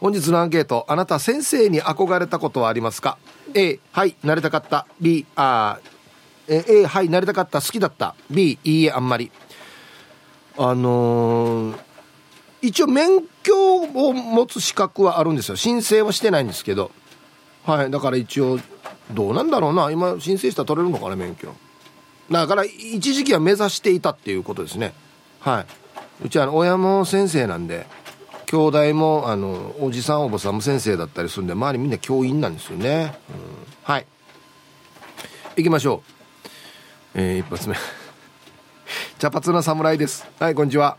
本日のアンケートあなた先生に憧れたことはありますか？A はいなりたかった。B あ A はいなりたかった。好きだった。B いいえあんまり。あのー、一応免許を持つ資格はあるんですよ。申請はしてないんですけど。はいだから一応どうなんだろうな。今申請したら取れるのかな免許。だから一時期は目指していたっていうことですね。はい。うちは親も先生なんで。兄弟もあのおじさんおばさんも先生だったりするんで周りみんな教員なんですよね、うん、はい。行きましょう。えー、一発目。茶髪の侍です。はいこんにちは。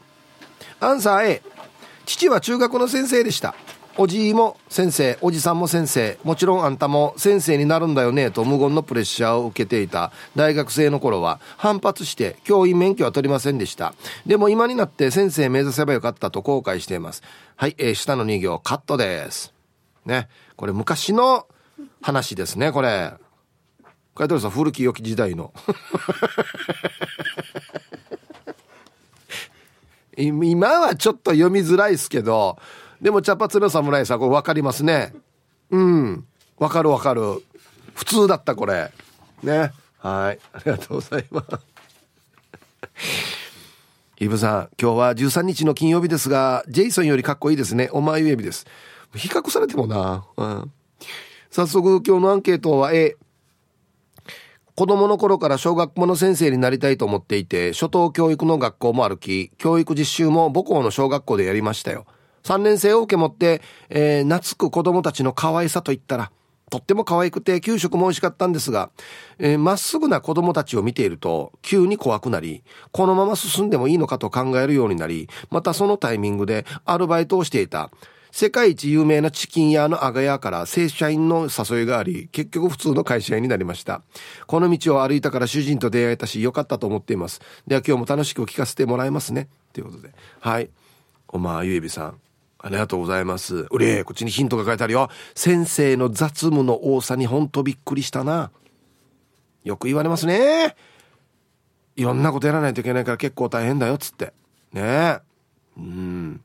アンサー A 父は中学の先生でした。おじいも先生おじさんも先生もちろんあんたも先生になるんだよねと無言のプレッシャーを受けていた。大学生の頃は反発して教員免許は取りませんでした。でも今になって先生目指せばよかったと後悔しています。はい、えー、下の2行カットです。ねこれ昔の話ですねこれ。書いてあるさ古き良き時代の。今はちょっと読みづらいですけどでも茶髪の侍さんこれ分かりますね。うん。分かる分かる。普通だったこれ。ね。はい。ありがとうございます。イブさん今日は13日の金曜日ですがジェイソンよりかっこいいですね。お前ゆえびです。比較されてもな、うん、早速今日のアンケートは A 子供の頃から小学校の先生になりたいと思っていて初等教育の学校も歩き教育実習も母校の小学校でやりましたよ。3年生を受け持って、えー、懐く子供たちの可愛さといったら、とっても可愛くて給食も美味しかったんですが、えー、まっすぐな子供たちを見ていると急に怖くなり、このまま進んでもいいのかと考えるようになり、またそのタイミングでアルバイトをしていた世界一有名なチキン屋のアガヤから正社員の誘いがあり、結局普通の会社員になりました。この道を歩いたから主人と出会えたし、良かったと思っています。では今日も楽しく聞かせてもらいますね。ということで。はい。おまあゆえびさん。ありがとうございます。うれこっちにヒントが書いてあるよ。先生の雑務の多さにほんとびっくりしたな。よく言われますね。いろんなことやらないといけないから結構大変だよ、つって。ねうん。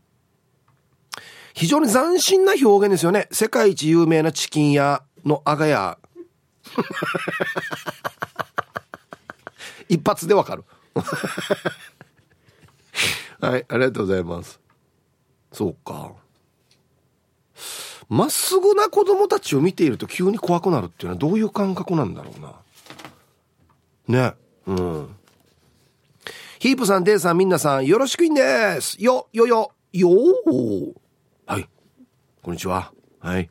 非常に斬新な表現ですよね。世界一有名なチキン屋のアガヤ。一発でわかる。はい、ありがとうございます。そうか。まっすぐな子供たちを見ていると急に怖くなるっていうのはどういう感覚なんだろうな。ね。うん。ヒープさんデイさんみんなさんよろしくいんです。よよよよはい。こんにちは。はい。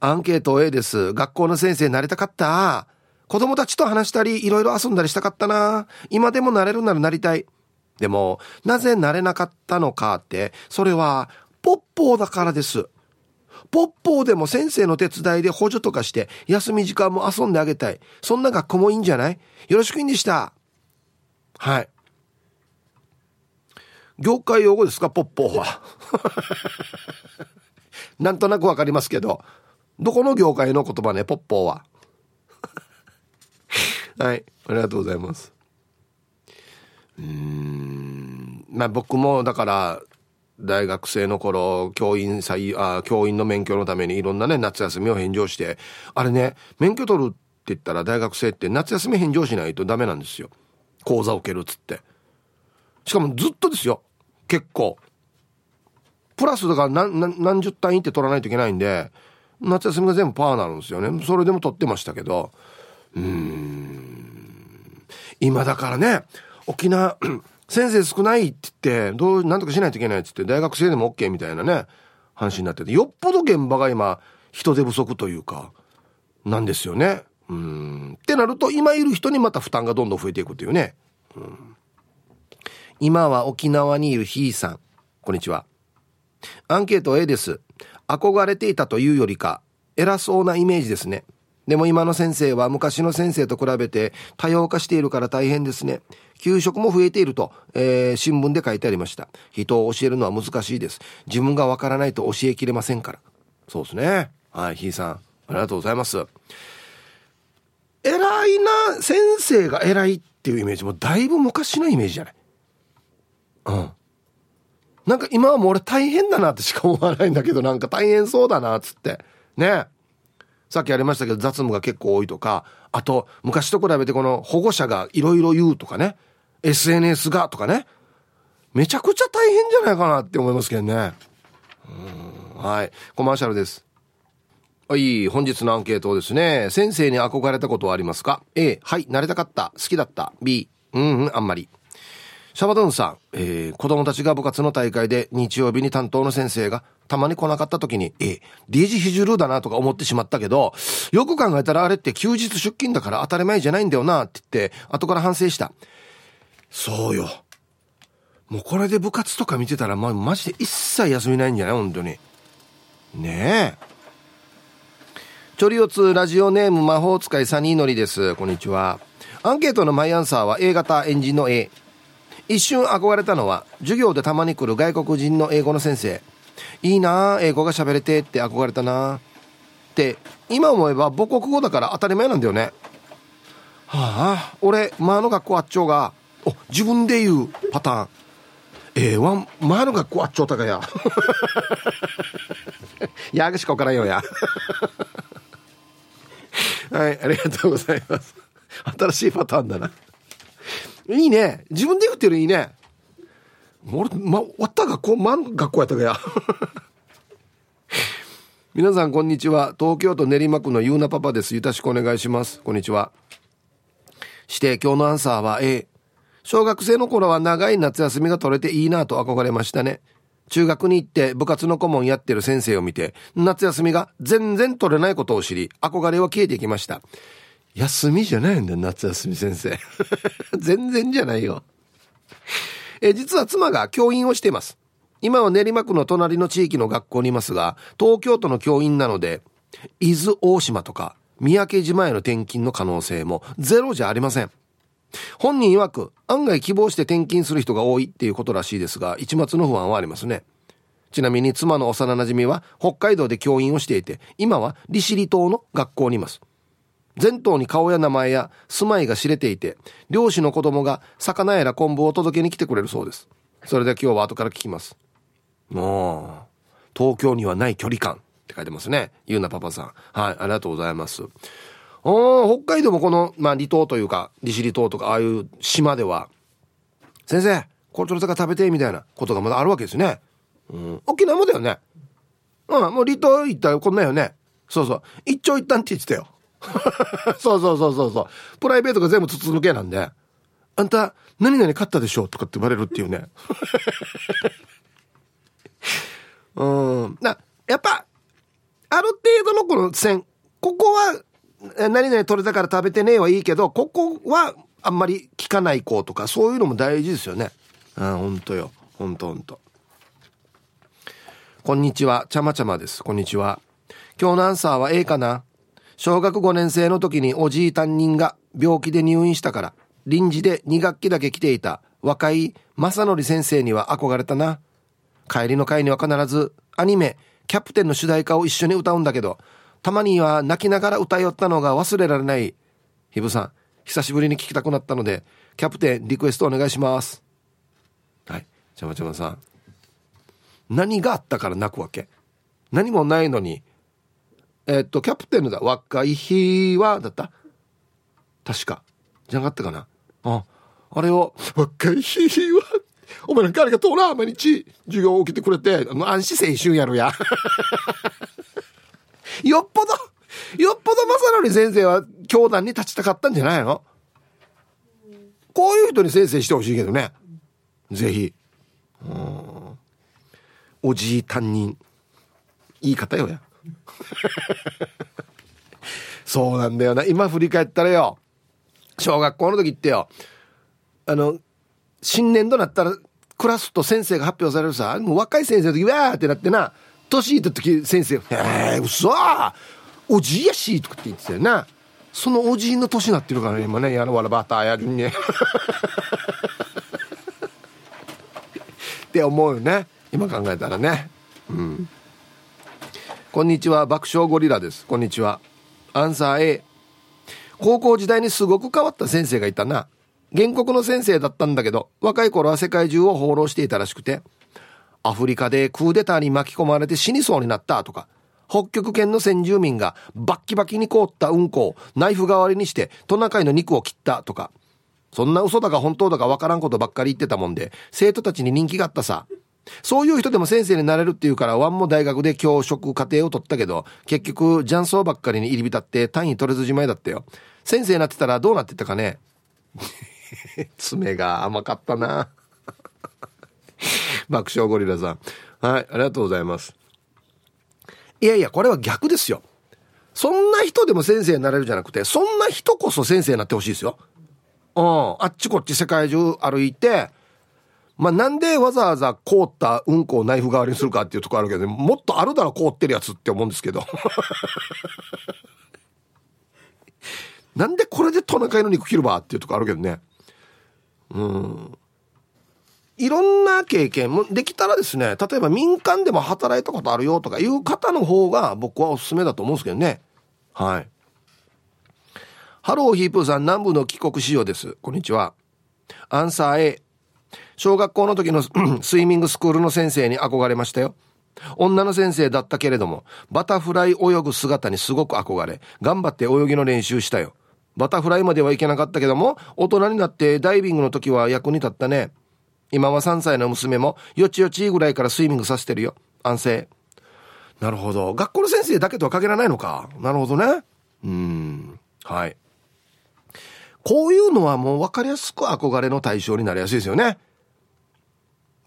アンケート A です。学校の先生になりたかった。子供たちと話したりいろいろ遊んだりしたかったな。今でもなれるならなりたい。でも、なぜなれなかったのかって、それは、ポッポーだからです。ポッポーでも先生の手伝いで補助とかして、休み時間も遊んであげたい。そんな学校もいいんじゃない？よろしくいいんでした。はい。業界用語ですか、ポッポーは。なんとなくわかりますけど、どこの業界の言葉ね、ポッポーは。はい、ありがとうございます。うん。まあ僕もだから大学生の頃教員採あ教員の免許のためにいろんなね夏休みを返上してあれね免許取るって言ったら大学生って夏休み返上しないとダメなんですよ。講座を受けるっつって。しかもずっとですよ。結構。プラスだから何何十単位って取らないといけないんで夏休みが全部パーになるんですよね。それでも取ってましたけど。うん。今だからね沖縄 先生少ないって言って、どう、なんとかしないといけないって言って、大学生でも OK みたいなね、話になってて、よっぽど現場が今、人手不足というか、なんですよね。うん。ってなると、今いる人にまた負担がどんどん増えていくというね。うん。今は沖縄にいるひーさん。こんにちは。アンケート A です。憧れていたというよりか、偉そうなイメージですね。でも今の先生は昔の先生と比べて多様化しているから大変ですね。給食も増えていると、えー、新聞で書いてありました。人を教えるのは難しいです。自分がわからないと教えきれませんから。そうですね。はい、ひいさん。ありがとうございます。偉いな、先生が偉いっていうイメージもだいぶ昔のイメージじゃない？うん。なんか今はもう俺大変だなってしか思わないんだけど、なんか大変そうだな、つって。ね。さっきありましたけど雑務が結構多いとか、あと昔と比べてこの保護者がいろいろ言うとかね、SNS がとかね、めちゃくちゃ大変じゃないかなって思いますけどねうん。はい。コマーシャルです。はい、本日のアンケートですね。先生に憧れたことはありますか ?A、はい、なれたかった、好きだった。B、うん、うん、あんまり。シャバドゥンさん、えー、子供たちが部活の大会で日曜日に担当の先生がたまに来なかった時に、え、ディージヒジュルだなとか思ってしまったけど、よく考えたらあれって休日出勤だから当たり前じゃないんだよなって言って、後から反省した。そうよ。もうこれで部活とか見てたら、まあ、マジで一切休みないんじゃない？本当に。ねえ。チョリオツラジオネーム魔法使いサニーノリです。こんにちは。アンケートのマイアンサーは A 型エンジンの A。一瞬憧れたのは、授業でたまに来る外国人の英語の先生。いいな英語が喋れてって憧れたなって、今思えば母国語だから当たり前なんだよね。はあ、俺、前の学校あっちょうが、お、自分で言うパターン。ええー、わ前の学校あっちょうたかや。やがしかわからんよや。はい、ありがとうございます。新しいパターンだな。いいね。自分で言ってるいいね。俺、ま、終わった学校、まん学校やったかや。皆さん、こんにちは。東京都練馬区のゆうなパパです。よろしくお願いします。こんにちは。して、今日のアンサーは A。小学生の頃は長い夏休みが取れていいなと憧れましたね。中学に行って部活の顧問やってる先生を見て、夏休みが全然取れないことを知り、憧れは消えていきました。休みじゃないんだよ、夏休み先生。全然じゃないよ。え、実は妻が教員をしています。今は練馬区の隣の地域の学校にいますが、東京都の教員なので、伊豆大島とか三宅島への転勤の可能性もゼロじゃありません。本人曰く案外希望して転勤する人が多いっていうことらしいですが、一末の不安はありますね。ちなみに妻の幼馴染は北海道で教員をしていて、今は利尻島の学校にいます。全島に顔や名前や住まいが知れていて、漁師の子供が魚やら昆布を届けに来てくれるそうです。それで今日は後から聞きます。もう、東京にはない距離感って書いてますね。ゆうなパパさん。はい、ありがとうございます。北海道もこの、まあ、離島というか、利尻島とか、ああいう島では、先生、これ取れたか食べて、みたいなことがまだあるわけですね。うん。沖縄もだよね。うん、もう離島行ったらこんなよね。そうそう。一長一短って言ってたよ。そうそうそうそうそう。プライベートが全部筒抜けなんで、あんた、何々買ったでしょとかって言われるっていうね。うん。な、やっぱ、ある程度のこの線、ここは何々取れたから食べてねえはいいけど、ここはあんまり聞かない子とか、そういうのも大事ですよね。うん、ほんとよ。ほんとほんと。こんにちは。ちゃまちゃまです。こんにちは。今日のアンサーは A かな？小学5年生の時におじい担任が病気で入院したから、臨時で2学期だけ来ていた若い正則先生には憧れたな。帰りの会には必ずアニメ、キャプテンの主題歌を一緒に歌うんだけど、たまには泣きながら歌いよったのが忘れられない。ひぶさん、久しぶりに聞きたくなったので、キャプテンリクエストお願いします。はい。ちゃまちゃまさん。何があったから泣くわけ？何もないのに、え、っと、キャプテンのだ、若い日は、だった？確か。じゃなかったかな？あ、あれを、若い日は、お前なんかありがとうな、毎日、授業を受けてくれて、あの安心青春やるや。よっぽど、よっぽど正則先生は教団に立ちたかったんじゃないの？こういう人に先生してほしいけどね。ぜひ。うんおじい担任。言い方よや。そうなんだよな。今振り返ったらよ。小学校の時ってよ。あの、新年度なったらクラスと先生が発表されるさ。もう若い先生の時、わーってなってな。年いった時先生「えー、嘘おじいやし」とかって言ってたよなそのおじいの年になってるからね今ねやるわらバターやるに って思うよね今考えたらねうんこんにちは爆笑ゴリラです。こんにちは。アンサー A 高校時代にすごく変わった先生がいたな。原告の先生だったんだけど若い頃は世界中を放浪していたらしくてアフリカでクーデターに巻き込まれて死にそうになったとか、北極圏の先住民がバッキバキに凍ったうんこをナイフ代わりにしてトナカイの肉を切ったとか、そんな嘘だか本当だかわからんことばっかり言ってたもんで、生徒たちに人気があったさ。そういう人でも先生になれるっていうから、ワンも大学で教職課程を取ったけど、結局、雀荘ばっかりに入り浸って単位取れずじまいだったよ。先生になってたらどうなってたかね 爪が甘かったな 爆笑ゴリラさん。はい、ありがとうございます。いやいや、これは逆ですよ。そんな人でも先生になれるじゃなくて、そんな人こそ先生になってほしいですよ。うん、あっちこっち世界中歩いて、まあ、なんでわざわざ凍ったうんこをナイフ代わりにするかっていうとこあるけど、ね、もっとあるだろ凍ってるやつって思うんですけど。なんでこれでトナカイの肉切るばっていうとこあるけどね。うん。いろんな経験もできたらですね、例えば民間でも働いたことあるよとかいう方の方が僕はおすすめだと思うんですけどね。はい。ハローヒープーさん南部の帰国仕様です。こんにちは。アンサー A。小学校の時の スイミングスクールの先生に憧れましたよ。女の先生だったけれども、バタフライ泳ぐ姿にすごく憧れ、頑張って泳ぎの練習したよ。バタフライまではいけなかったけども、大人になってダイビングの時は役に立ったね。今は3歳の娘も、よちよちぐらいからスイミングさせてるよ。安静。なるほど。学校の先生だけとは限らないのか。なるほどね。うん。はい。こういうのはもう分かりやすく憧れの対象になりやすいですよね。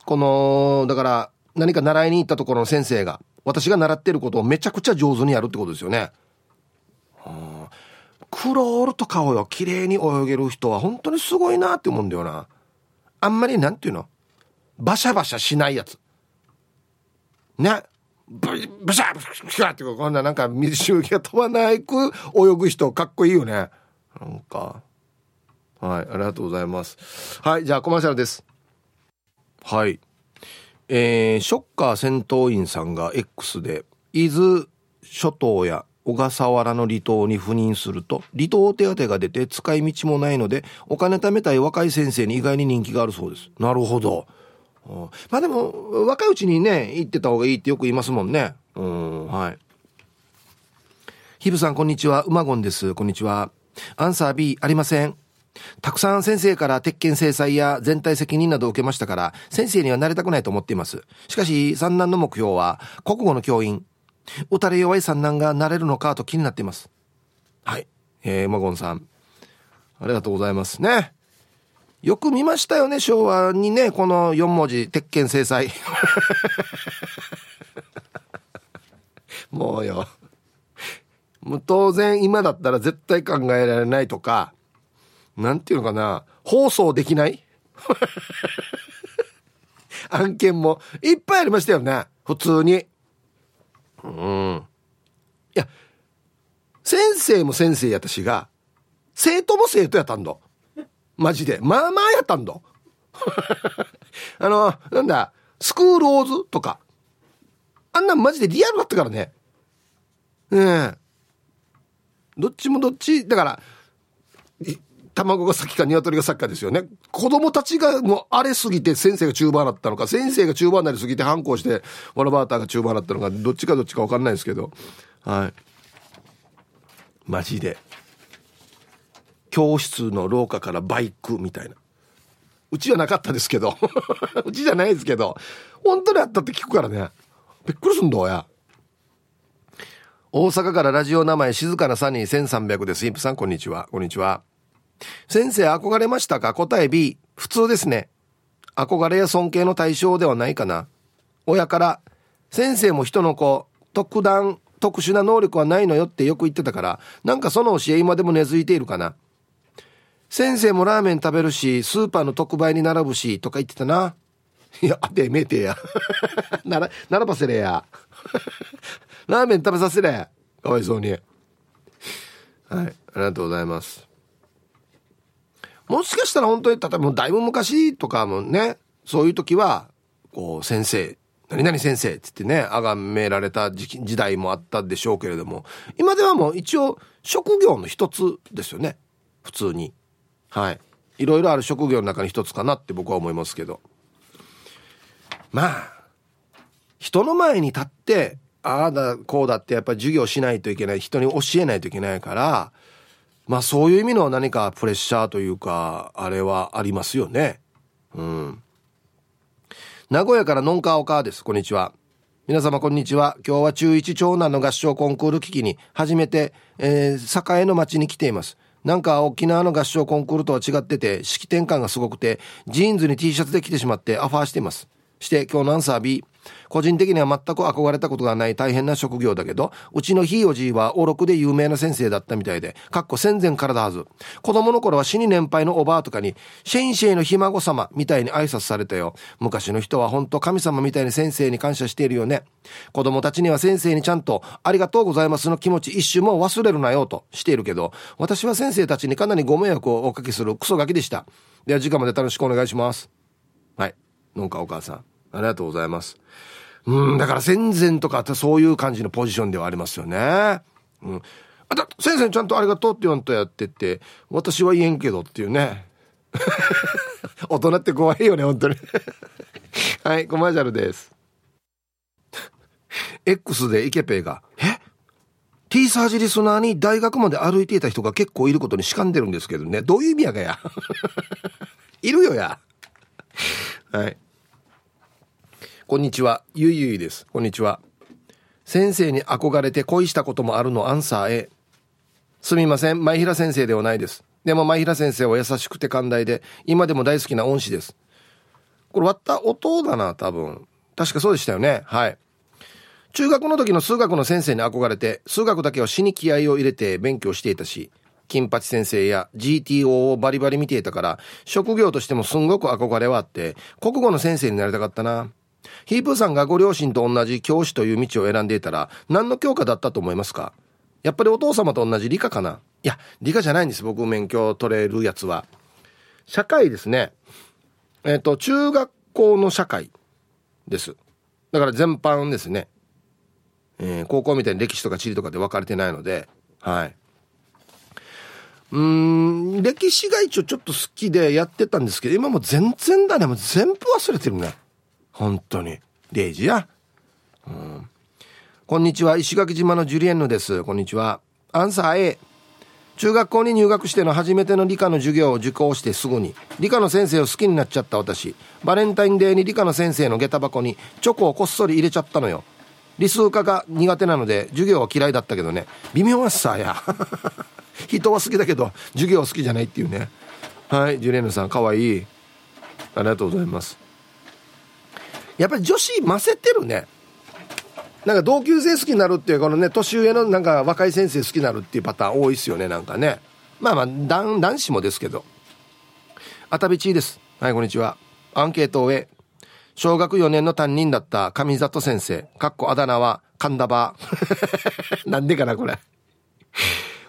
この、だから何か習いに行ったところの先生が私が習ってることをめちゃくちゃ上手にやるってことですよね。はあ、クロールとかをよ、綺麗に泳げる人は本当にすごいなって思うんだよな。あんまりなんていうの？バシャバシャしないやつ。ね。ブバシャブシャってこんななんか水しぶきが飛ばないく泳ぐ人かっこいいよね。なんか。はい、ありがとうございます。はい、じゃあコマーシャルです。はい。えー、ショッカー戦闘員さんが X で、伊豆諸島や小笠原の離島に赴任すると、離島手当が出て使い道もないので、お金貯めたい若い先生に意外に人気があるそうです。なるほど。まあでも、若いうちにね、行ってた方がいいってよく言いますもんね。うん、はい。ヒブさん、こんにちは。うまごんです。こんにちは。アンサー B、ありません。たくさん先生から鉄拳制裁や全体責任などを受けましたから、先生にはなりたくないと思っています。しかし、三男の目標は、国語の教員。打たれ弱い三男がなれるのかと気になっています。はい。えー、マゴンさん。ありがとうございますね。よく見ましたよね、昭和にね、この4文字、鉄拳制裁。もうよ。もう当然今だったら絶対考えられないとか、なんていうのかな、放送できない？案件もいっぱいありましたよね。普通に。うん。いや、先生も先生やったしが、生徒も生徒やったんだ。マジで。まあまあやったんだ。あの、なんだ、スクールオーズとか。あんなんマジでリアルだったからね。うん。どっちもどっち、だから、卵が先か鶏が先かですよね。子供たちがもう荒れすぎて先生が中盤だったのか、先生が中盤になりすぎて反抗して、ワラバーターが中盤だったのか、どっちかどっちかわかんないですけど。はい。マジで。教室の廊下からバイクみたいな。うちはなかったですけど。うちじゃないですけど。本当にあったって聞くからね。びっくりすんだや。大阪からラジオ名前静かなサニー1300です。インプさんこんにちは。こんにちは。先生憧れましたか？答え B。普通ですね。憧れや尊敬の対象ではないかな。親から、先生も人の子、特段、特殊な能力はないのよってよく言ってたから、なんかその教え今でも根付いているかな。先生もラーメン食べるし、スーパーの特売に並ぶし、とか言ってたな。いや、あてめえてや。なら、並ばせれや。ラーメン食べさせれ。かわいそうに。はい、ありがとうございます。もしかしたら本当に、例えばだいぶ昔とかもね、そういう時は、こう、先生、何々先生って言ってね、崇められた時時代もあったでしょうけれども、今ではもう一応、職業の一つですよね。普通に。はい。いろいろある職業の中に一つかなって僕は思いますけど。まあ、人の前に立ってああだこうだってやっぱり授業しないといけない人に教えないといけないからまあそういう意味の何かプレッシャーというかあれはありますよね。うん。名古屋からノンカオカーです。こんにちは。皆様こんにちは。今日は中1長男の合唱コンクール聴きに初めて、えー、栄の町に来ています。なんか沖縄の合唱コンクールとは違ってて式典感がすごくてジーンズに T シャツで来てしまってアファーしています。して今日のアンサー B 個人的には全く憧れたことがない大変な職業だけど、うちのひいおじいはおろくで有名な先生だったみたいで、かっこ戦前からだはず。子供の頃は死に年配のおばあとかに、シェンシェイのひ孫様みたいに挨拶されたよ。昔の人は本当神様みたいに先生に感謝しているよね。子供たちには先生にちゃんと、ありがとうございますの気持ち一瞬も忘れるなよとしているけど、私は先生たちにかなりご迷惑をおかけするクソガキでした。では時間まで楽しくお願いします。はい。農家お母さん、ありがとうございます。うん、だから戦前とかってそういう感じのポジションではありますよね。うん。あだ、先生ちゃんとありがとうって言わんとやってって、私は言えんけどっていうね。大人って怖いよね、本当にはい、コマーシャルです。X でイケペイが、え ?T サージリスナーに大学まで歩いていた人が結構いることにしかんでるんですけどね。どういう意味やがや。いるよや。はい。こんにちは。ゆいゆいです。こんにちは。先生に憧れて恋したこともあるのアンサー A。すみません。前平先生ではないです。でも前平先生は優しくて寛大で、今でも大好きな恩師です。これ割った音だな、多分。確かそうでしたよね。はい。中学の時の数学の先生に憧れて、数学だけは死に気合を入れて勉強していたし、金八先生や GTO をバリバリ見ていたから、職業としてもすんごく憧れはあって、国語の先生になりたかったな。ヒープーさんがご両親と同じ教師という道を選んでいたら何の教科だったと思いますか？やっぱりお父様と同じ理科かな？いや理科じゃないんです。僕免許取れるやつは。社会ですね。えっ、ー、と中学校の社会です。だから全般ですね、えー、高校みたいに歴史とか地理とかで分かれてないので。はい。うん歴史が一応ちょっと好きでやってたんですけど今も全然だね。もう全部忘れてるね。本当に。デイジや。うん。こんにちは。石垣島のジュリエンヌです。こんにちは。アンサー A。中学校に入学しての初めての理科の授業を受講してすぐに理科の先生を好きになっちゃった私バレンタインデーに理科の先生の下駄箱にチョコをこっそり入れちゃったのよ理数科が苦手なので授業は嫌いだったけどね微妙なさや 人は好きだけど授業は好きじゃないっていうねはいジュリエヌさんかわいいありがとうございますやっぱり女子ませてるね。なんか同級生好きになるっていうこのね年上のなんか若い先生好きになるっていうパターン多いっすよねなんかね。まあまあ男男子もですけど。あたびちです。はいこんにちは。アンケートを終え小学4年の担任だった上里先生。かっこあだ名は神田バー なんでかなこれ。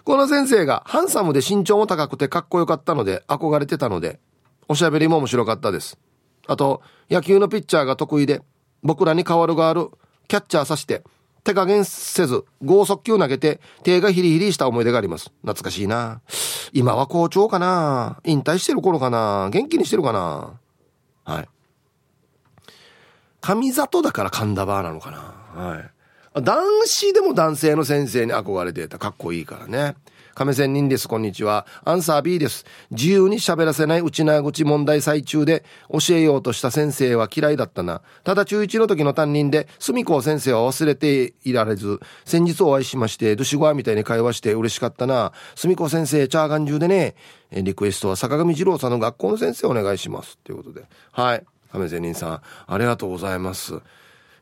この先生がハンサムで身長も高くてかっこよかったので憧れてたのでおしゃべりも面白かったです。あと、野球のピッチャーが得意で、僕らに代わるがある、キャッチャーさして、手加減せず、剛速球投げて、手がヒリヒリした思い出があります。懐かしいな。今は校長かな引退してる頃かな元気にしてるかなはい。上里だから神田バーなのかなはい。男子でも男性の先生に憧れてた。かっこいいからね。亀仙人です。こんにちは。アンサー B です。自由に喋らせない内縄口問題最中で教えようとした先生は嫌いだったな。ただ中1の時の担任で、隅子先生は忘れていられず、先日お会いしまして、ドシゴアみたいに会話して嬉しかったな。隅子先生、チャーガン中でね、リクエストは坂上二郎さんの学校の先生お願いします。ということで。はい。亀仙人さん、ありがとうございます。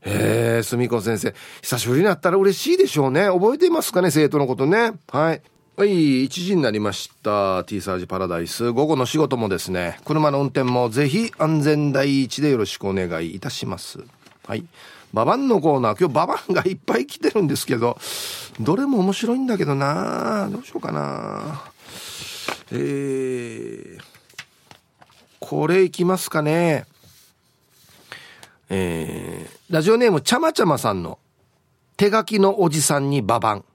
えー、すみこ先生。久しぶりになったら嬉しいでしょうね。覚えていますかね、生徒のことね。はい。はい、1時になりました。T サージパラダイス。午後の仕事もですね、車の運転もぜひ安全第一でよろしくお願いいたします。はい。ババンのコーナー、今日ババンがいっぱい来てるんですけど、どれも面白いんだけどなどうしようかなえー、これいきますかね。えー、ラジオネームちゃまちゃまさんの手書きのおじさんにババン。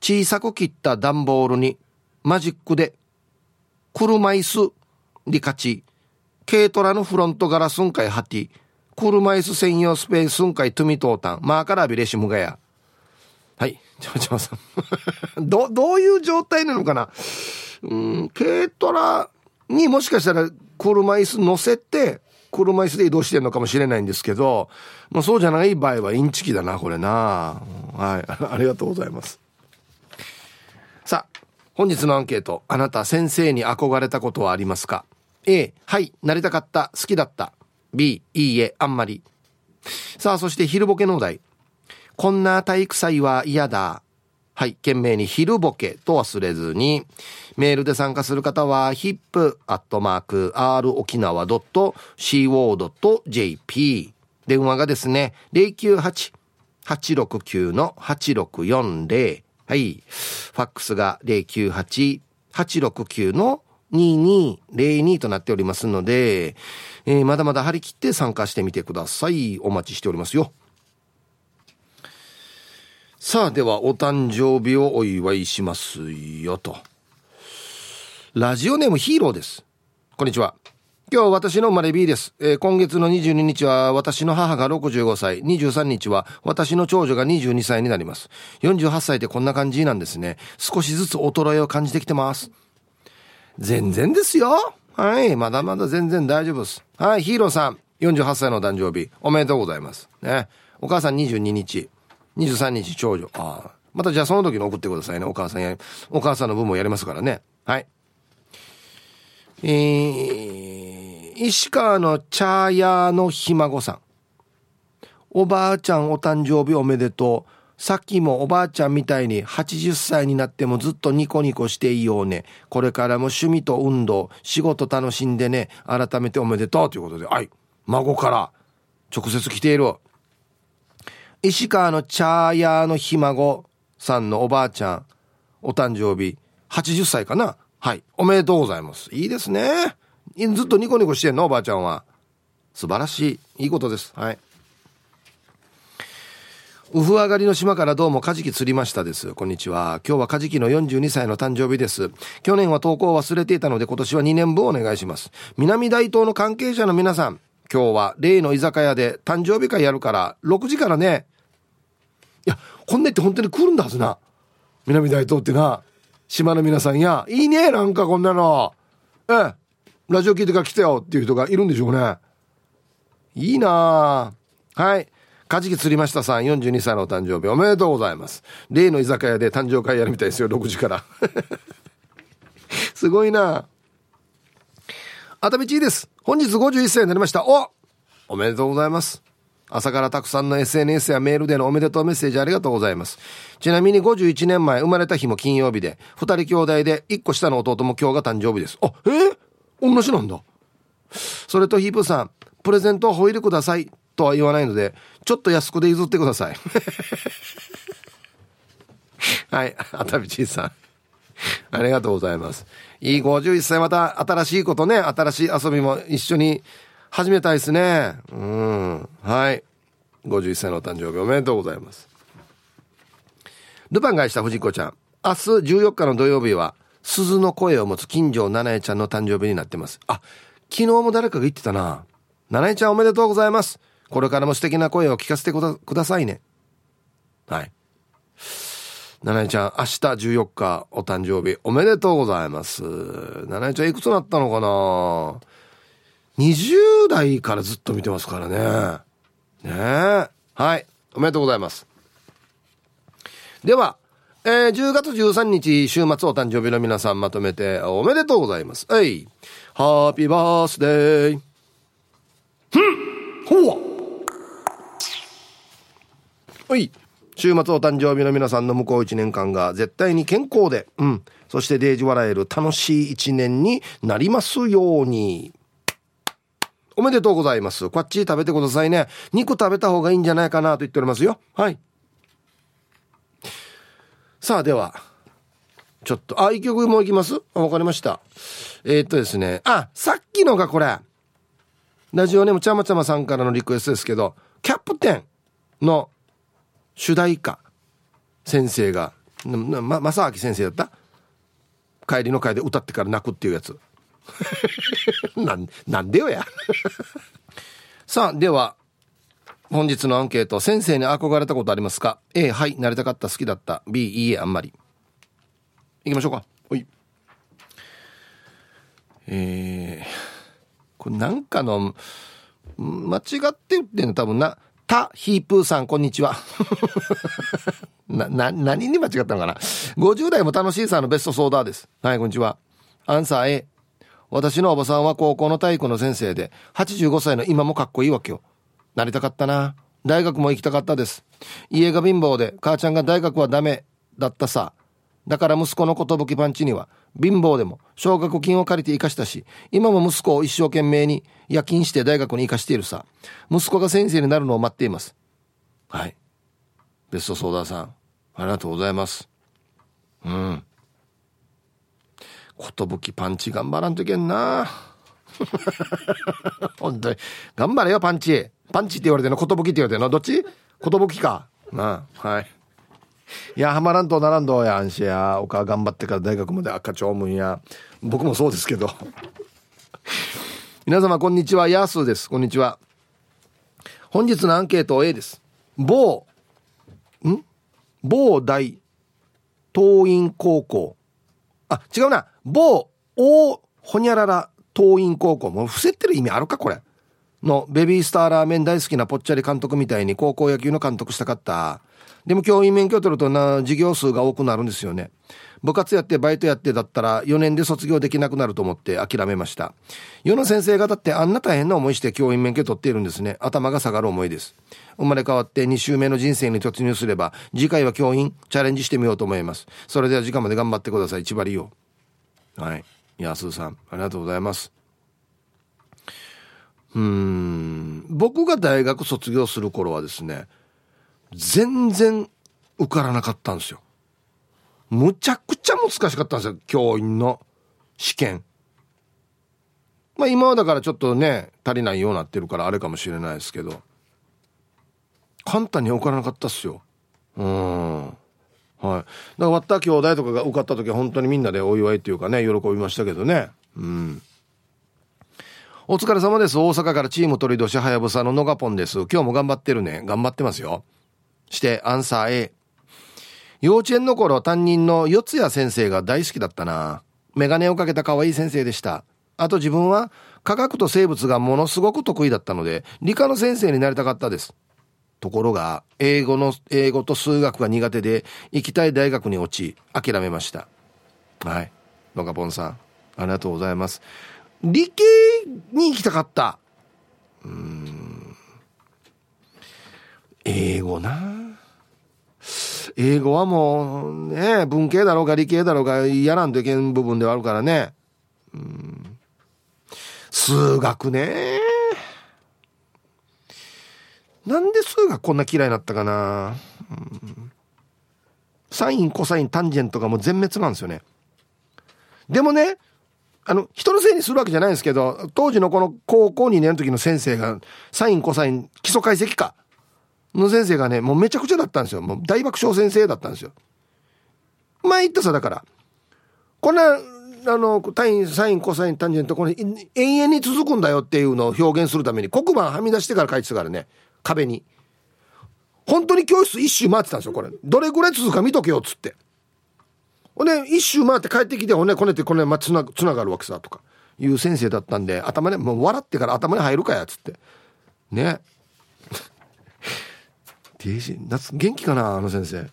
小さく切った段ボールにマジックで車椅子に勝ち軽トラのフロントガラスんかいはて車椅子専用スペースんかいトゥミトータン、マーカラビレシムガヤ。はい。ちょちょさん。ど、どういう状態なのかな？うん、軽トラにもしかしたら車椅子乗せて、車椅子で移動してるのかもしれないんですけど、まあそうじゃない場合はインチキだな、これな。はい。ありがとうございます。さあ、本日のアンケート。あなた先生に憧れたことはありますか ?A、はい、なりたかった、好きだった。B、いいえ、あんまり。さあ、そして昼ボケのお題。こんな体育祭は嫌だ。はい、懸命に昼ボケと忘れずに、メールで参加する方は、hip.r 沖縄 .co.jp。電話がですね、098-869-8640。はい。ファックスが098-869の2202となっておりますので、えー、まだまだ張り切って参加してみてください。お待ちしておりますよ。さあ、ではお誕生日をお祝いしますよと。ラジオネームヒーローです。こんにちは。今日私の生まれ B です、えー、今月の22日は私の母が65歳、23日は私の長女が22歳になります。48歳でこんな感じなんですね。少しずつ衰えを感じてきてます。全然ですよ。はい。まだまだ全然大丈夫です。はい。ヒーローさん。48歳の誕生日。おめでとうございます。ね。お母さん22日。23日長女。ああ。またじゃあその時に送ってくださいね。お母さんや、お母さんの分もやりますからね。はい。えー、石川の茶屋のひ孫さん。おばあちゃんお誕生日おめでとう。さっきもおばあちゃんみたいに80歳になってもずっとニコニコしていようね。これからも趣味と運動、仕事楽しんでね。改めておめでとうということで、はい。孫から直接来ている。石川の茶屋のひ孫さんのおばあちゃん、お誕生日、80歳かなはい。おめでとうございます。いいですね。ずっとニコニコしてんの？おばあちゃんは。素晴らしい。いいことです。はい。ウフ上がりの島からどうもカジキ釣りましたです。こんにちは。今日はカジキの42歳の誕生日です。去年は投稿を忘れていたので今年は2年分お願いします。南大東の関係者の皆さん、今日は例の居酒屋で誕生日会やるから6時からね。いや、こんなって本当に来るんだはずな。南大東ってな。島の皆さんや、いいね、なんかこんなの。ええ、ラジオ聞いてから来たよっていう人がいるんでしょうね。いいなはい。カジキ釣りましたさん、42歳のお誕生日おめでとうございます。例の居酒屋で誕生会やるみたいですよ、6時から。すごいな熱海地いです。本日51歳になりました。おおめでとうございます。朝からたくさんの SNS やメールでのおめでとうメッセージありがとうございます。ちなみに51年前生まれた日も金曜日で、2人兄弟で1個下の弟も今日が誕生日です。あ、えー、同じなんだ。それとヒープさん、プレゼントをホイールください。とは言わないので、ちょっと安くで譲ってください。はい、熱海ちいさん。ありがとうございます。いい51歳また新しいことね、新しい遊びも一緒に始めたいですね。うん。はい。51歳のお誕生日おめでとうございます。ルパンがした藤子ちゃん。明日14日の土曜日は、鈴の声を持つ金城七重ちゃんの誕生日になってます。あ、昨日も誰かが言ってたな。七重ちゃんおめでとうございます。これからも素敵な声を聞かせてくださいね。はい。七重ちゃん、明日14日お誕生日おめでとうございます。七重ちゃんいくつになったのかな？?20 代からずっと見てますからね。ねえ。はい。おめでとうございます。では、えー、10月13日週末お誕生日の皆さんまとめておめでとうございます。はい。ハッピーバースデー。ふんほわはい週末お誕生日の皆さんの向こう1年間が絶対に健康で、うん、そしてデージ笑える楽しい1年になりますように。おめでとうございます。こっち食べてくださいね。肉食べた方がいいんじゃないかなと言っておりますよ。はい。さあ、では、ちょっと、あ、一曲もいきます？わかりました。えー、っとですね、あ、さっきのがこれ。ラジオネームちゃまちゃまさんからのリクエストですけど、キャプテンの主題歌先生がま正明先生だった？帰りの会で歌ってから泣くっていうやつ なんなんでよや さあでは本日のアンケート、先生に憧れたことありますか ?A、はい、なりたかった、好きだった。B、いいえ、あんまり。行きましょうか。はい。えー、これなんかの、間違って言ってんの？多分な、タ・ヒープーさん、こんにちは。な、な、何に間違ったのかな ?50 代も楽しいさのベストソーダーです。はい、こんにちは。アンサー A。私のおばさんは高校の体育の先生で、85歳の今もかっこいいわけよ。なりたかったな。大学も行きたかったです。家が貧乏で、母ちゃんが大学はダメだったさ。だから息子の寿パンチには、貧乏でも奨学金を借りて生かしたし、今も息子を一生懸命に夜勤して大学に生かしているさ。息子が先生になるのを待っています。はい。ベストソーダーさん、ありがとうございます。うん。寿パンチ頑張らんといけんな。本当に。頑張れよ、パンチ。パンチって言われてるの、寿って言われてるのどっち寿か。なあ、はい。いや、はまらんとならんどや、んしや。おか頑張ってから大学まで赤ちょうむんや。僕もそうですけど。皆様、こんにちは。ヤースーです。こんにちは。本日のアンケート A です。某、ん某大、東院高校。あ、違うな。某、大、ほにゃらら、東院高校。もう伏せてる意味あるかこれ。のベビースターラーメン大好きなぽっちゃり監督みたいに高校野球の監督したかった。でも教員免許取るとな、授業数が多くなるんですよね。部活やってバイトやってだったら4年で卒業できなくなると思って諦めました。世の先生方ってあんな大変な思いして教員免許取っているんですね。頭が下がる思いです。生まれ変わって2週目の人生に突入すれば、次回は教員チャレンジしてみようと思います。それでは時間まで頑張ってください。千葉りよ。はい。安すさん、ありがとうございます。うん僕が大学卒業する頃はですね全然受からなかったんですよ。むちゃくちゃ難しかったんですよ教員の試験。まあ今はだからちょっとね足りないようになってるからあれかもしれないですけど。簡単に受からなかったっすよ。うん。はいだから割った兄弟とかが受かった時は本当にみんなでお祝いっていうかね喜びましたけどねうんお疲れ様です。大阪からチーム鳥年はやぶさののがぽんです。今日も頑張ってるね。頑張ってますよ。して、アンサー A。幼稚園の頃、担任の四谷先生が大好きだったな。メガネをかけた可愛い先生でした。あと自分は科学と生物がものすごく得意だったので、理科の先生になりたかったです。ところが、英語の、英語と数学が苦手で、行きたい大学に落ち、諦めました。はい。のがぽんさん、ありがとうございます。理系に行きたかった。うん。英語な。英語はもうね、文系だろうが理系だろうが嫌なんといけん部分ではあるからね。うん。数学ね。なんで数学こんな嫌いになったかな？うん、サイン、コサイン、タンジェントがもう全滅なんですよね。でもね、あの、人のせいにするわけじゃないんですけど、当時のこの高校2年の時の先生が、サイン、コサイン、基礎解析科の先生がね、もうめちゃくちゃだったんですよ。もう大爆笑先生だったんですよ。前言ったさ、だから、こんな、あの、単位、サイン、コサイン、タンジェント、これ、永遠に続くんだよっていうのを表現するために、黒板はみ出してから書いてたからね、壁に。本当に教室一周回ってたんですよ、これ。どれぐらい続くか見とけよ、っつって。ほんで、一周回って帰ってきて、ほんで、こねてこね、ま、つな、つながるわけさ、とか。いう先生だったんで、頭に、もう笑ってから頭に入るかやっ、つって。ね。夏、元気かな、あの先生。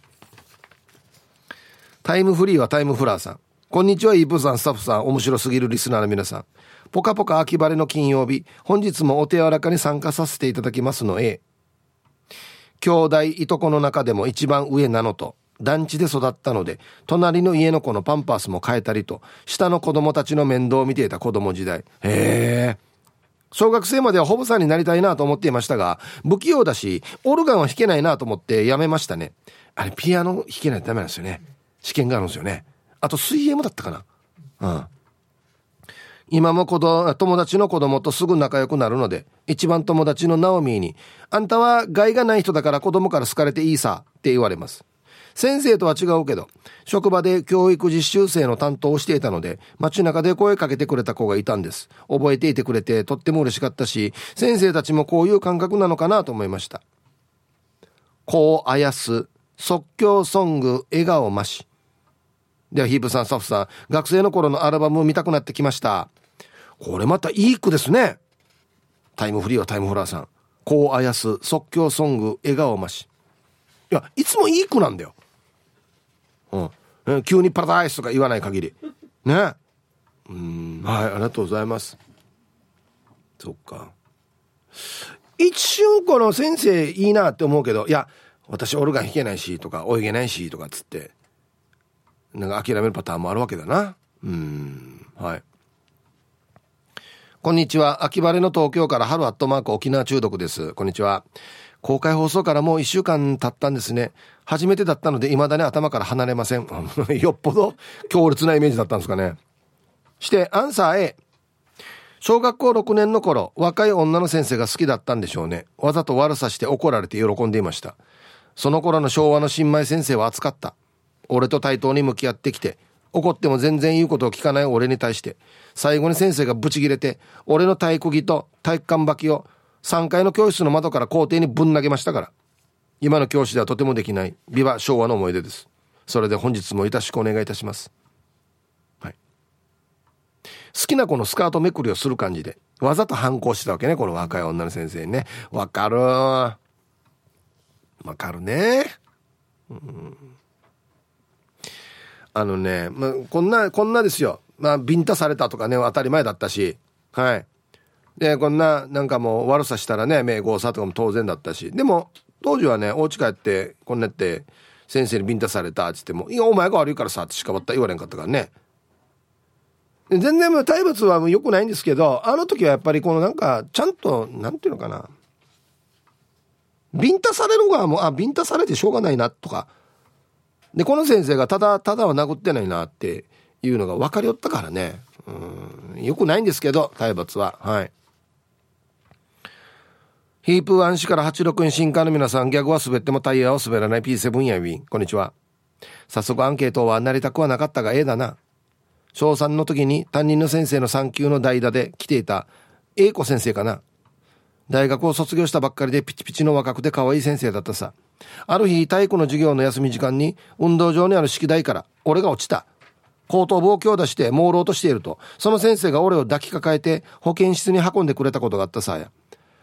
タイムフリーはタイムフラーさん。こんにちは、イープさん、スタッフさん、面白すぎるリスナーの皆さん。ぽかぽか秋晴れの金曜日、本日もお手柔らかに参加させていただきますの A。兄弟いとこの中でも一番上なのと、団地で育ったので、隣の家の子のパンパースも変えたりと、下の子供たちの面倒を見ていた子供時代。へえ。小学生まではホブさんになりたいなと思っていましたが、不器用だし、オルガンは弾けないなと思ってやめましたね。あれ、ピアノ弾けないとダメなんですよね。試験があるんですよね。あと、水泳もだったかな。うん。今も子供友達の子供とすぐ仲良くなるので、一番友達のナオミーに、あんたは害がない人だから子供から好かれていいさって言われます。先生とは違うけど、職場で教育実習生の担当をしていたので、街中で声かけてくれた子がいたんです。覚えていてくれてとっても嬉しかったし、先生たちもこういう感覚なのかなと思いました。こうあやす、即興ソング、笑顔まし。では、ヒープさん、スタッフさん、学生の頃のアルバム見たくなってきました。これまたいい句ですね。タイムフリーはタイムフラーさん。こうあやす、即興ソング、笑顔まし。いや、いつもいい句なんだよ。うん。急にパラダイスとか言わない限り。ね。うん、はい、ありがとうございます。そっか。一瞬この先生いいなって思うけど、いや、私オルガン弾けないしとか、泳げないしとかっつって、なんか諦めるパターンもあるわけだな。うん、はい。こんにちは。秋晴れの東京から春アットマーク沖縄中毒です。こんにちは。公開放送からもう一週間経ったんですね。初めてだったので未だに頭から離れません。よっぽど強烈なイメージだったんですかね。して、アンサー A。小学校6年の頃、若い女の先生が好きだったんでしょうね。わざと悪さして怒られて喜んでいました。その頃の昭和の新米先生は熱かった。俺と対等に向き合ってきて、怒っても全然言うことを聞かない俺に対して、最後に先生がブチギレて、俺の体育着と体育館履きを3階の教室の窓から校庭にぶん投げましたから。今の教師ではとてもできない、ビバ昭和の思い出です。それで本日もよろしくお願いいたします。はい。好きな子のスカートめくりをする感じで、わざと反抗してたわけね、この若い女の先生にね。わかるわかるね。うんあのね、まあ、こんな、こんなですよ。まあ、ビンタされたとかね、当たり前だったし、はい。で、こんな、なんかもう悪さしたらね、名号さとかも当然だったし、でも、当時はね、お家帰って、こんなって、先生にビンタされたって言っても、いや、お前が悪いからさ、ってしかばった言われんかったからね。全然もう体罰は良くないんですけど、あの時はやっぱりこのなんか、ちゃんと、なんていうのかな。ビンタされる側も、あ、ビンタされてしょうがないな、とか、で、この先生がただ、ただは殴ってないなっていうのが分かりよったからね。うん、よくないんですけど、体罰は。はい。ヒープワン市から86円新刊の皆さん、ギャグは滑ってもタイヤは滑らない P7 やウィン。こんにちは。早速アンケートはなりたくはなかったが、ええだな。小3の時に担任の先生の産休の代打で来ていた、英子先生かな。大学を卒業したばっかりでピチピチの若くて可愛い先生だったさ。ある日、体育の授業の休み時間に、運動場にある式台から、俺が落ちた。後頭部を強打して朦朧としていると、その先生が俺を抱きかかえて保健室に運んでくれたことがあったさや。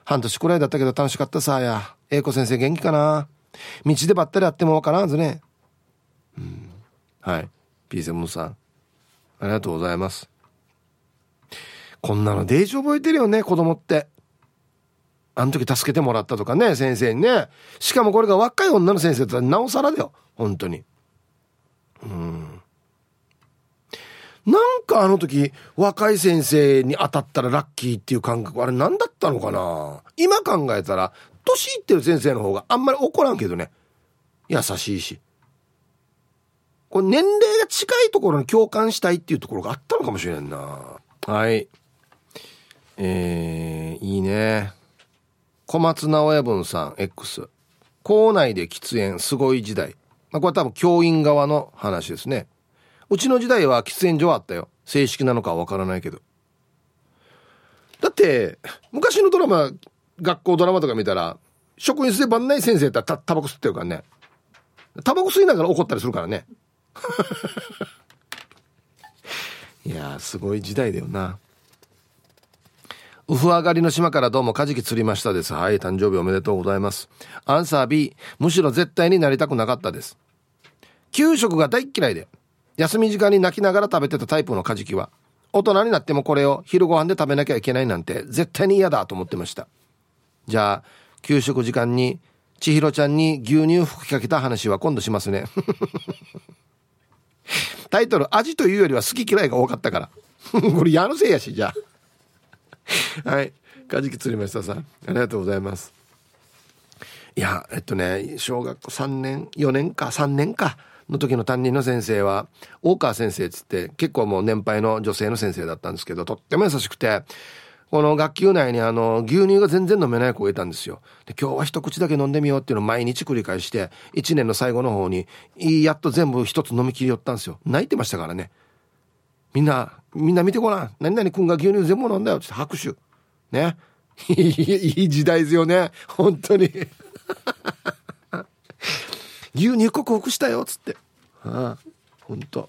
半年くらいだったけど楽しかったさや。英子先生元気かな？道でばったり会ってもわからんずね。うん。はい。ピーセムさん。ありがとうございます。こんなのデージ覚えてるよね、子供って。あの時助けてもらったとかね、先生にね。しかもこれが若い女の先生だったらなおさらだよ。本当に。うん。なんかあの時、若い先生に当たったらラッキーっていう感覚、あれ何だったのかな？今考えたら、年いってる先生の方があんまり怒らんけどね。優しいし。これ年齢が近いところに共感したいっていうところがあったのかもしれんな。はい。えー、いいね。小松直親分さん X 校内で喫煙すごい時代、まあ、これは多分教員側の話ですね。うちの時代は喫煙所あったよ。正式なのかはわからないけど。だって昔のドラマ学校ドラマとか見たら職員室で番内先生ってたタバコ吸ってるからね。タバコ吸いながら怒ったりするからね。いやすごい時代だよな。ウフ上がりの島からどうもカジキ釣りましたです。はい、誕生日おめでとうございます。アンサー B、むしろ絶対になりたくなかったです。給食が大嫌いで、休み時間に泣きながら食べてたタイプのカジキは、大人になってもこれを昼ご飯で食べなきゃいけないなんて絶対に嫌だと思ってました。じゃあ、給食時間に千尋ちゃんに牛乳吹きかけた話は今度しますね。タイトル、味というよりは好き嫌いが多かったから。これ矢のせいやし、じゃあ。はい。カジキ釣りましたさん。ありがとうございます。いや、えっとね、小学校3年、4年か、3年か。の時の担任の先生は、大川先生っつって、結構もう年配の女性の先生だったんですけど、とっても優しくて、この学級内にあの、牛乳が全然飲めない子がいたんですよ。で、今日は一口だけ飲んでみようっていうのを毎日繰り返して、一年の最後の方に、やっと全部一つ飲み切りよったんですよ。泣いてましたからね。みんな、みんな見てごらん。何々くんが牛乳全部飲んだよちょって拍手。ね。いい時代ですよね。本当に。牛乳克服したよ、つって。ああ、本当。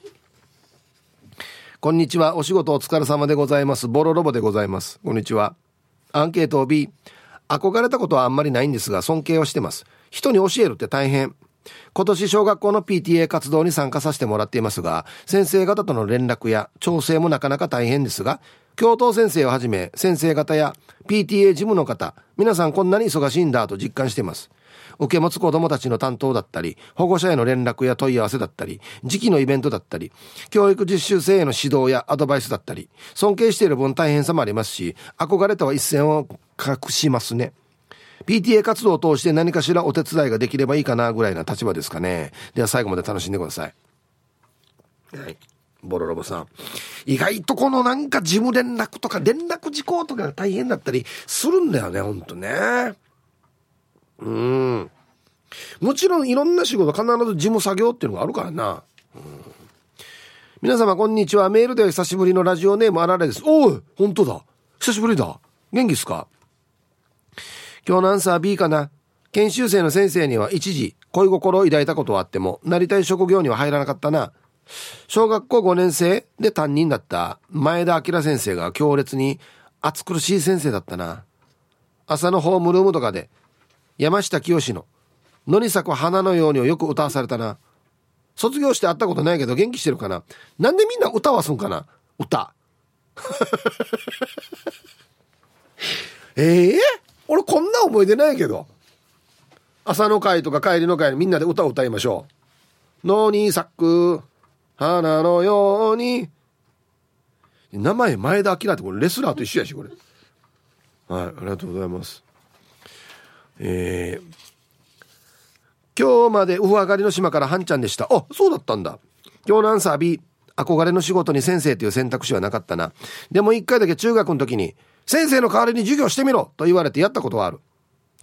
こんにちは。お仕事お疲れ様でございます。ボロロボでございます。こんにちは。アンケートを B。憧れたことはあんまりないんですが、尊敬はしてます。人に教えるって大変。今年小学校の PTA 活動に参加させてもらっていますが、先生方との連絡や調整もなかなか大変ですが、教頭先生をはじめ、先生方や PTA 事務の方、皆さんこんなに忙しいんだと実感しています。受け持つ子供たちの担当だったり、保護者への連絡や問い合わせだったり、時期のイベントだったり、教育実習生への指導やアドバイスだったり、尊敬している分大変さもありますし、憧れとは一線を隠しますね。PTA 活動を通して何かしらお手伝いができればいいかなぐらいな立場ですかね。では最後まで楽しんでください。はい。ボロロボさん。意外とこのなんか事務連絡とか連絡事項とかが大変だったりするんだよね、ほんとね。うん。もちろんいろんな仕事必ず事務作業っていうのがあるからな。うん、皆様こんにちは。メールでは久しぶりのラジオネームあられです。おい本当だ。久しぶりだ。元気っすか？今日のアンサー B かな？研修生の先生には一時恋心を抱いたことはあっても、なりたい職業には入らなかったな。小学校5年生で担任だった前田明先生が強烈に暑苦しい先生だったな。朝のホームルームとかで山下清の「野に咲く花のように」をよく歌わされたな卒業して会ったことないけど元気してるかななんでみんな歌わすんかな？歌 ええ？ー、俺こんな思い出ないけど朝の会とか帰りの会にみんなで歌を歌いましょう「野に咲く花のように」名前前田明ってこれレスラーと一緒やしこれはいありがとうございますえー、今日までウフ上がりの島からハンちゃんでした。あ、そうだったんだ。今日のアンサー B。憧れの仕事に先生という選択肢はなかったな。でも一回だけ中学の時に、先生の代わりに授業してみろと言われてやったことはある。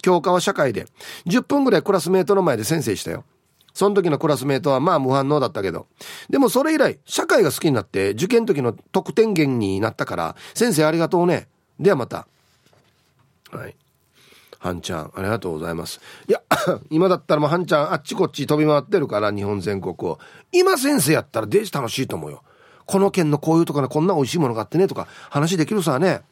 教科は社会で、10分ぐらいクラスメートの前で先生したよ。その時のクラスメートはまあ無反応だったけど。でもそれ以来、社会が好きになって、受験時の得点源になったから、先生ありがとうね。ではまた。はい。はんちゃん、ありがとうございます。いや、今だったらもうはんちゃんあっちこっち飛び回ってるから、日本全国を。今先生やったらデジ楽しいと思うよ。この県のこういうところこんな美味しいものがあってねとか話できるさね。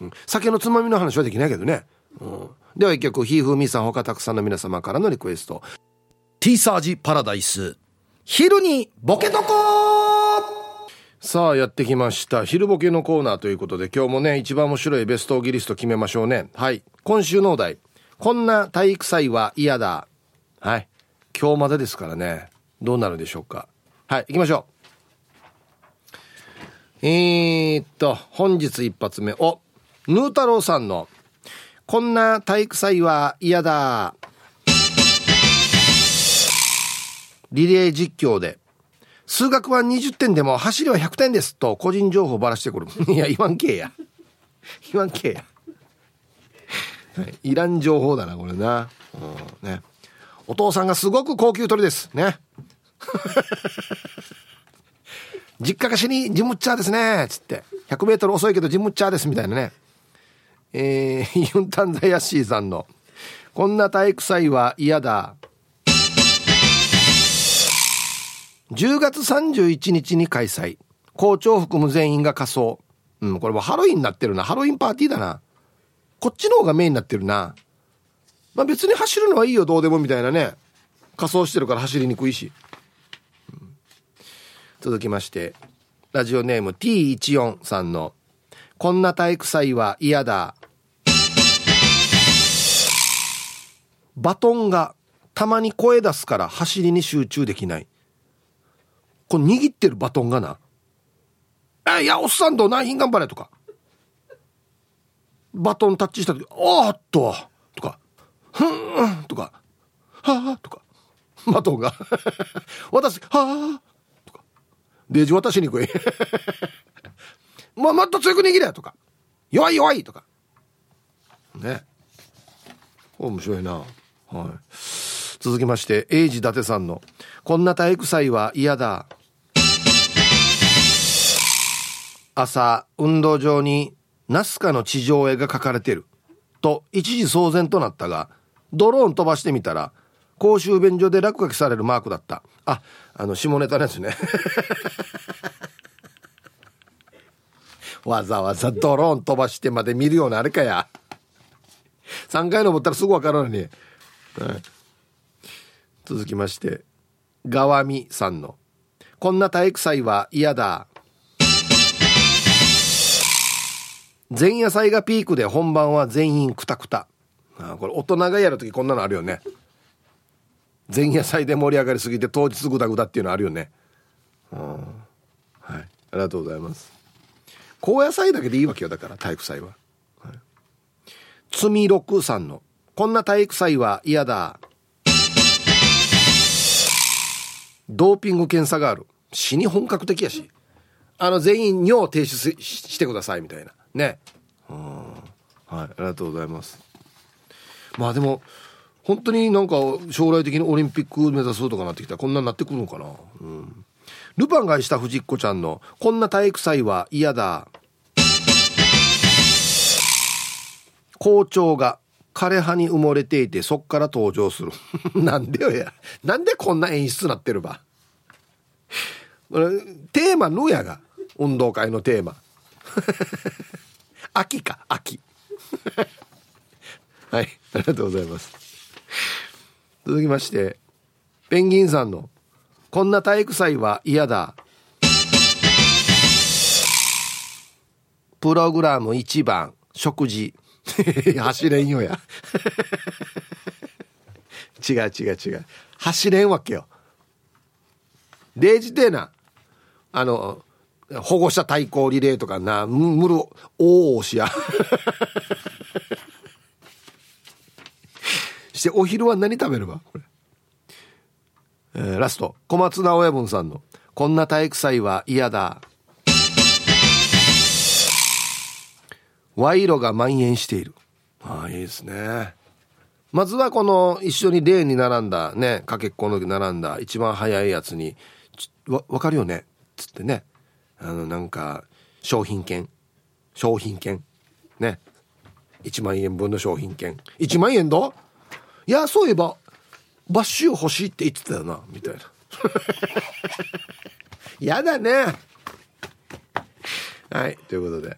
うん、酒のつまみの話はできないけどね。うん、では一曲、ひーふーみさん他たくさんの皆様からのリクエスト。ティーサージパラダイス。昼にボケとこさあやってきました。昼ボケのコーナーということで今日もね一番面白いベストオギリスト決めましょうね。はい。今週のお題。こんな体育祭は嫌だ。はい。今日までですからね。どうなるでしょうか。はい行きましょう。えー、っと本日一発目。おヌー太郎さんのこんな体育祭は嫌だリレー実況で数学は20点でも走りは100点ですと個人情報ばらしてくる。いや、言わんけえや。言わんけえや。い、らん情報だな、これな。うん、ね。お父さんがすごく高級鳥です。ね。実家がしにジムッチャーですね。つって。100メートル遅いけどジムッチャーです。みたいなね。えー、ユンタンザヤッシーさんの、こんな体育祭は嫌だ。10月31日に開催。校長含む全員が仮装。うん、これもハロウィンになってるな。ハロウィンパーティーだな。こっちの方がメインになってるな。まあ別に走るのはいいよ、どうでもみたいなね。仮装してるから走りにくいし。続きまして、ラジオネーム T14 さんの、こんな体育祭は嫌だ。バトンがたまに声出すから走りに集中できない。この握ってるバトンがな、え、いや、おっさんと何品頑張れとか、バトンタッチした時、おーっと、とか、ふん、とか、はぁ、とか、バトンが 私、はぁ、とか、デージ渡しにくい。ま、もっと強く握れとか、弱い弱いとか。ね。面白いな。はい。続きまして、英治伊達さんの、こんな体育祭は嫌だ。朝、運動場に、ナスカの地上絵が描かれてる。と、一時騒然となったが、ドローン飛ばしてみたら、公衆便所で落書きされるマークだった。あ、あの、下ネタですね。わざわざドローン飛ばしてまで見るようなあれかや。3回登ったらすぐ分かるのに。はい、続きまして、がわみさんの、こんな体育祭は嫌だ。前夜祭がピークで本番は全員クタクタ。あこれ大人がやるときこんなのあるよね。前夜祭で盛り上がりすぎて当日グダグダっていうのあるよね。はい。ありがとうございます。高野菜だけでいいわけよだから体育祭は。はい、つみろくさんのこんな体育祭は嫌だ。ドーピング検査がある。死に本格的やし。あの全員尿停止してくださいみたいな。ね。はい、ありがとうございます。まあでも、本当になんか将来的にオリンピック目指すとかなってきたらこんなになってくるのかな。うん。ルパンが愛した藤子ちゃんの、こんな体育祭は嫌だ。校長が枯葉に埋もれていてそっから登場する。なんでよや。なんでこんな演出なってるば。テーマのやが。運動会のテーマ。秋か、秋。はい、ありがとうございます。続きまして、ペンギンさんの、こんな体育祭は嫌だ。プログラム1番、食事。走れんよや。違う違う違う。走れんわけよ。例示てな、あの、保護者対抗リレーとかな、むる、おおしや。してお昼は何食べればこれ。えー、ラスト小松直親分さんの「こんな体育祭は嫌だ」賄賂が蔓延している。ああいいですね。まずはこの一緒にレーンに並んだねかけっこの並んだ一番早いやつに「わ分かるよね」っつってね。あのなんか商品券。商品券。ね。1万円分の商品券。1万円ど？いやそういえばバッシュ欲しいって言ってたよな。みたいな。やだね。はいということで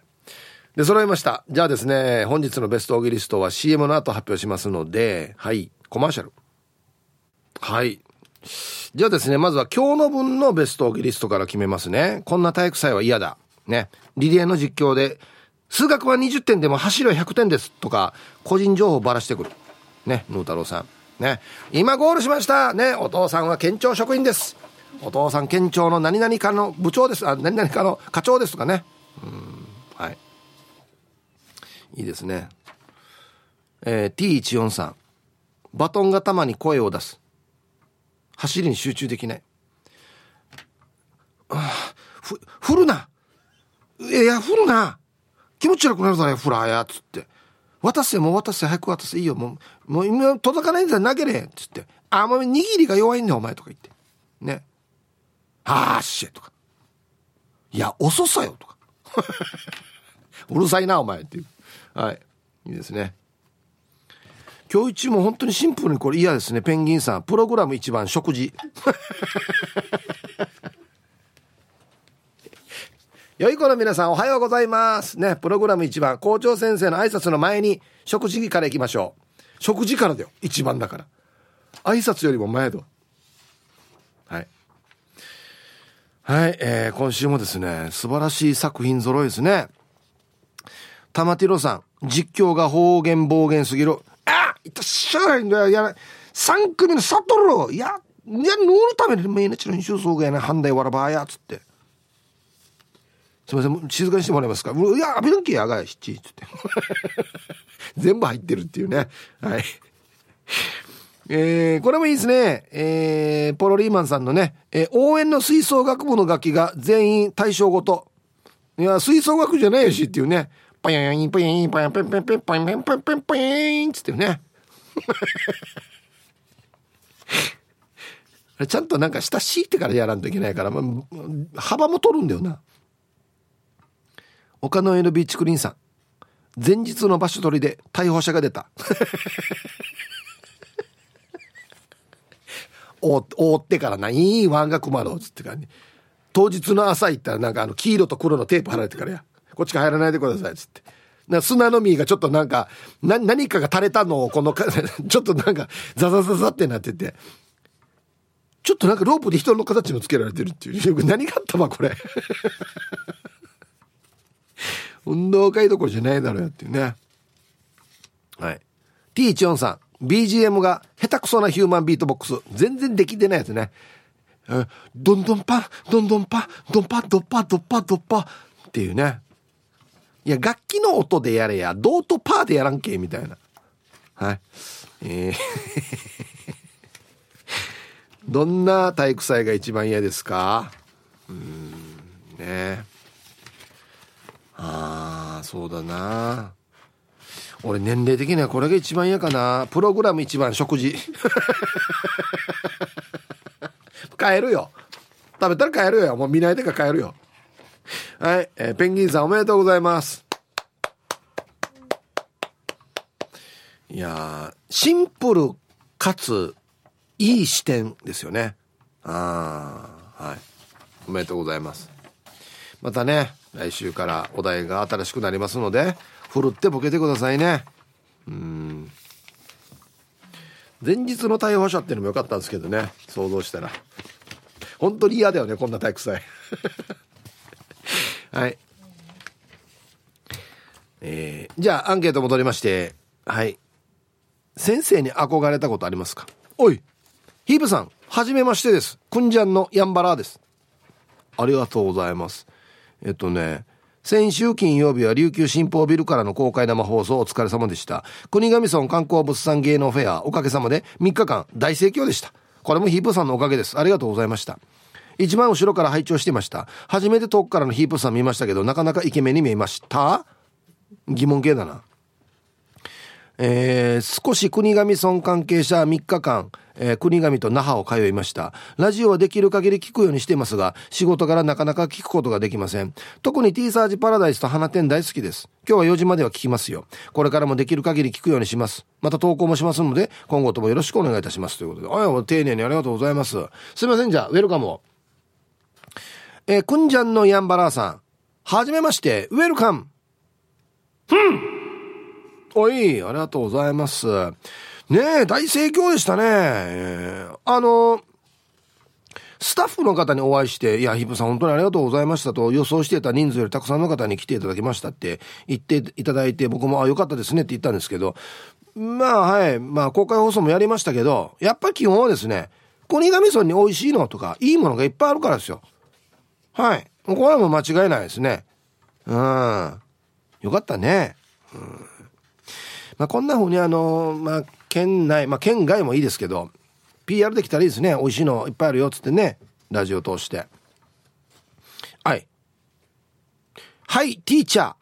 で揃いましたじゃあですね本日のベストオーギリストは CM の後発表しますのではいコマーシャルはいじゃあですねまずは今日の分のベストオーギリストから決めますねこんな体育祭は嫌だねリレーの実況で数学は20点でも走りは100点ですとか個人情報ばらしてくるねヌー太郎さんね。今ゴールしました。ね。お父さんは県庁職員です。お父さん県庁の何々かの部長です。あ、何々かの課長ですとかね。うん。はい。いいですね。えー、T14 さん。バトンがたまに声を出す。走りに集中できない。ああふ、振るないや、振るな気持ち悪くなるだろ、フラーや、つって。渡せ、もう渡せ、早く渡せ、いいよ、もう、もう今届かないんだ投げれ、っつって。あ、もう握りが弱いんだよ、お前とか言って。ね。はーしとか。いや、遅さよ、とか。うるさいな、お前っていう。はい。いいですね。今日一も本当にシンプルにこれ嫌ですね。ペンギンさん。プログラム一番食事。良い子の皆さんおはようございます。ね、プログラム一番、校長先生の挨拶の前に、食事から行きましょう。食事からだよ。一番だから。挨拶よりも前だ。はい。はい、えー、今週もですね、素晴らしい作品揃いですね。玉ティロさん、実況が方言暴言すぎる。あいったっしゃいんだよ。や3組のサトルいや、いや、乗るために毎日の印象総合やな、判断わらばや、つって。すみません、静かにしてもらえますか？いや、アビルンキーやがい、しっ、つって。全部入ってるっていうね。はい。えー、これもいいですね。えー、ポロリーマンさんのね、えー、応援の吹奏楽部の楽器が全員対象ごと。いや、吹奏楽じゃないよしっていうね。ポヨンポヨンポヨンポヨンポヨンポヨンポヨンポヨンポヨンポヨンポヨンつってねちゃんとなんか下敷いてからやらんといけないから、まあ、幅も取るんだよな岡野 N ビーチクリーンさん前日の場所取りで逮捕者が出たお覆ってからないいワンが困ろうっつってからね当日の朝行ったらなんかあの黄色と黒のテープ貼られてからやこっちが入らないでくださいつって。な砂の実がちょっとなんかな何かが垂れたのをこの ちょっとなんかザザザザってなってて。ちょっとなんかロープで人の形もつけられてるっていう。何があったわこれ。運動会どころじゃないだろうよっていうね。はい。T14 さん。BGM が下手くそなヒューマンビートボックス。全然できてないやつね。どんどんパどんどんパドンパドッパドッパドッパっていうね。いや楽器の音でやれやドーとパーでやらんけみたいな。はい。えー。どんな体育祭が一番嫌ですか？うんね。ああそうだな。俺年齢的にはこれが一番嫌かな。プログラム一番食事。帰るよ。食べたら帰るよ。もう見ないでか帰るよ。はい、えー、ペンギンさんおめでとうございます。いやシンプルかついい視点ですよね。ああはい。おめでとうございます。またね来週からお題が新しくなりますのでふるってボケてくださいね。うん。前日の逮捕者っていうのもよかったんですけどね想像したら。本当に嫌だよねこんな体育祭。はいえー、じゃあアンケート戻りましてはい先生に憧れたことありますか？おいヒープさんはじめましてですくんじゃんのヤンバラーですありがとうございますえっとね先週金曜日は琉球新報ビルからの公開生放送お疲れ様でした。国頭村観光物産芸能フェアおかげさまで3日間大盛況でした。これもヒープさんのおかげです。ありがとうございました。一番後ろから拝聴してました。初めて遠くからのヒープさん見ましたけど、なかなかイケメンに見えました？疑問系だな。えー、少し国頭村関係者3日間、えー、国頭と那覇を通いました。ラジオはできる限り聞くようにしていますが、仕事からなかなか聞くことができません。特に T サージパラダイスと花店大好きです。今日は4時までは聞きますよ。これからもできる限り聞くようにします。また投稿もしますので、今後ともよろしくお願いいたします。ということで、あや、丁寧にありがとうございます。すいません、じゃあ、ウェルカムを。えー、くんじゃんのヤンバラーさん。はじめまして、ウェルカム。ふんおい、ありがとうございます。ねえ、大盛況でしたね。えー、あの、スタッフの方にお会いして、いや、ヒップさん本当にありがとうございましたと予想していた人数よりたくさんの方に来ていただきましたって言っていただいて、僕も、あ、よかったですねって言ったんですけど、まあはい、まあ公開放送もやりましたけど、やっぱり基本はですね、コニガミソンに美味しいのとか、いいものがいっぱいあるからですよ。はい。これはもう間違いないですね。うん。よかったね。うん。まあこんな風にあの、まあ県内、まあ、県外もいいですけど、PR できたらいいですね。美味しいのいっぱいあるよ、つってね。ラジオ通して。はい。はい、ティーチャー。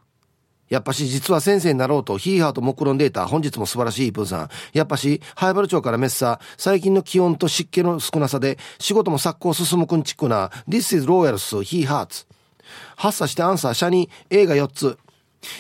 やっぱし実は先生になろうとヒーハーと目論んでいた本日も素晴らしいプーさん。やっぱし、ハイバル町からメッサ最近の気温と湿気の少なさで仕事も作行進むくんちくな This is Royals He Hearts 発作してアンサー、シャニ映画4つ。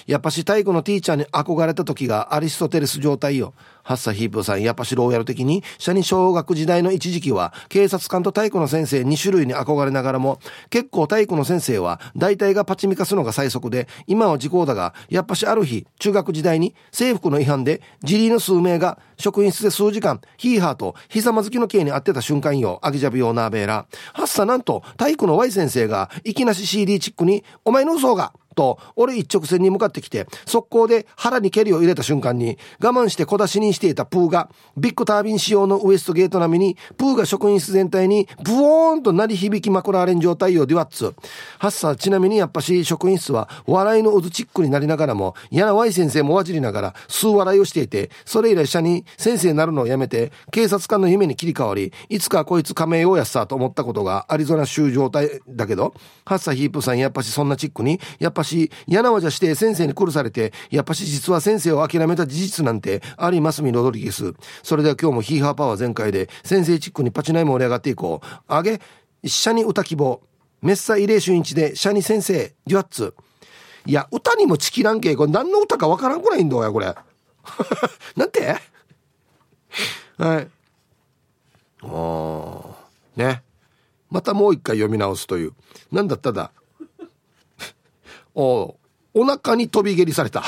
やっぱし体育のティーチャーに憧れた時がアリストテレス状態よ。ハッサヒープさん、やっぱしローヤル的に、社に小学時代の一時期は、警察官と体育の先生2種類に憧れながらも、結構体育の先生は、大体がパチミカすのが最速で、今は時効だが、やっぱしある日、中学時代に、制服の違反で、自理の数名が、職員室で数時間、ヒーハーと、ひざまずきの刑に遭ってた瞬間よ、アギジャビオナーベーラ。ハッサなんと、体育の Y 先生が、いきなし CD チックに、お前の嘘が、と、俺一直線に向かってきて、速攻で腹に蹴りを入れた瞬間に、我慢して小出しにしていたプーがビッグタービン仕様のウエストゲート並みにプーが職員室全体にブオーンと鳴り響きまくられん状態よデュワッツ。ハッサーちなみにやっぱし職員室は笑いの渦チックになりながらも嫌なワイ先生もわじりながら数笑いをしていてそれ以来社に先生になるのをやめて警察官の夢に切り替わりいつかこいつ仮名ようやっさと思ったことがアリゾナ州状態だけどハッサーヒープさんやっぱしそんなチックにやっぱ嫌なわじゃして先生に殺されてやっぱし実は先生を諦めた事実なんてありますみロドリゲス。それでは今日もヒーハーパワー全開で先生チックにパチナイ盛り上がっていこう。あげシャに歌希望。メッサ慰霊春一でシャニ先生デュアッツいや歌にもチキらんけこれ何の歌かわからんくらいんだよこれ。なんて？はい。ああね。またもう一回読み直すという。なんだっただ？おお腹に飛び蹴りされた。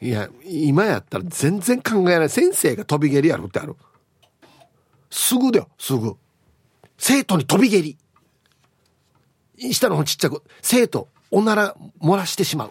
いや今やったら全然考えない。先生が飛び蹴りやるってある。すぐだよすぐ。生徒に飛び蹴り。下の方ちっちゃく。生徒おなら漏らしてしまう。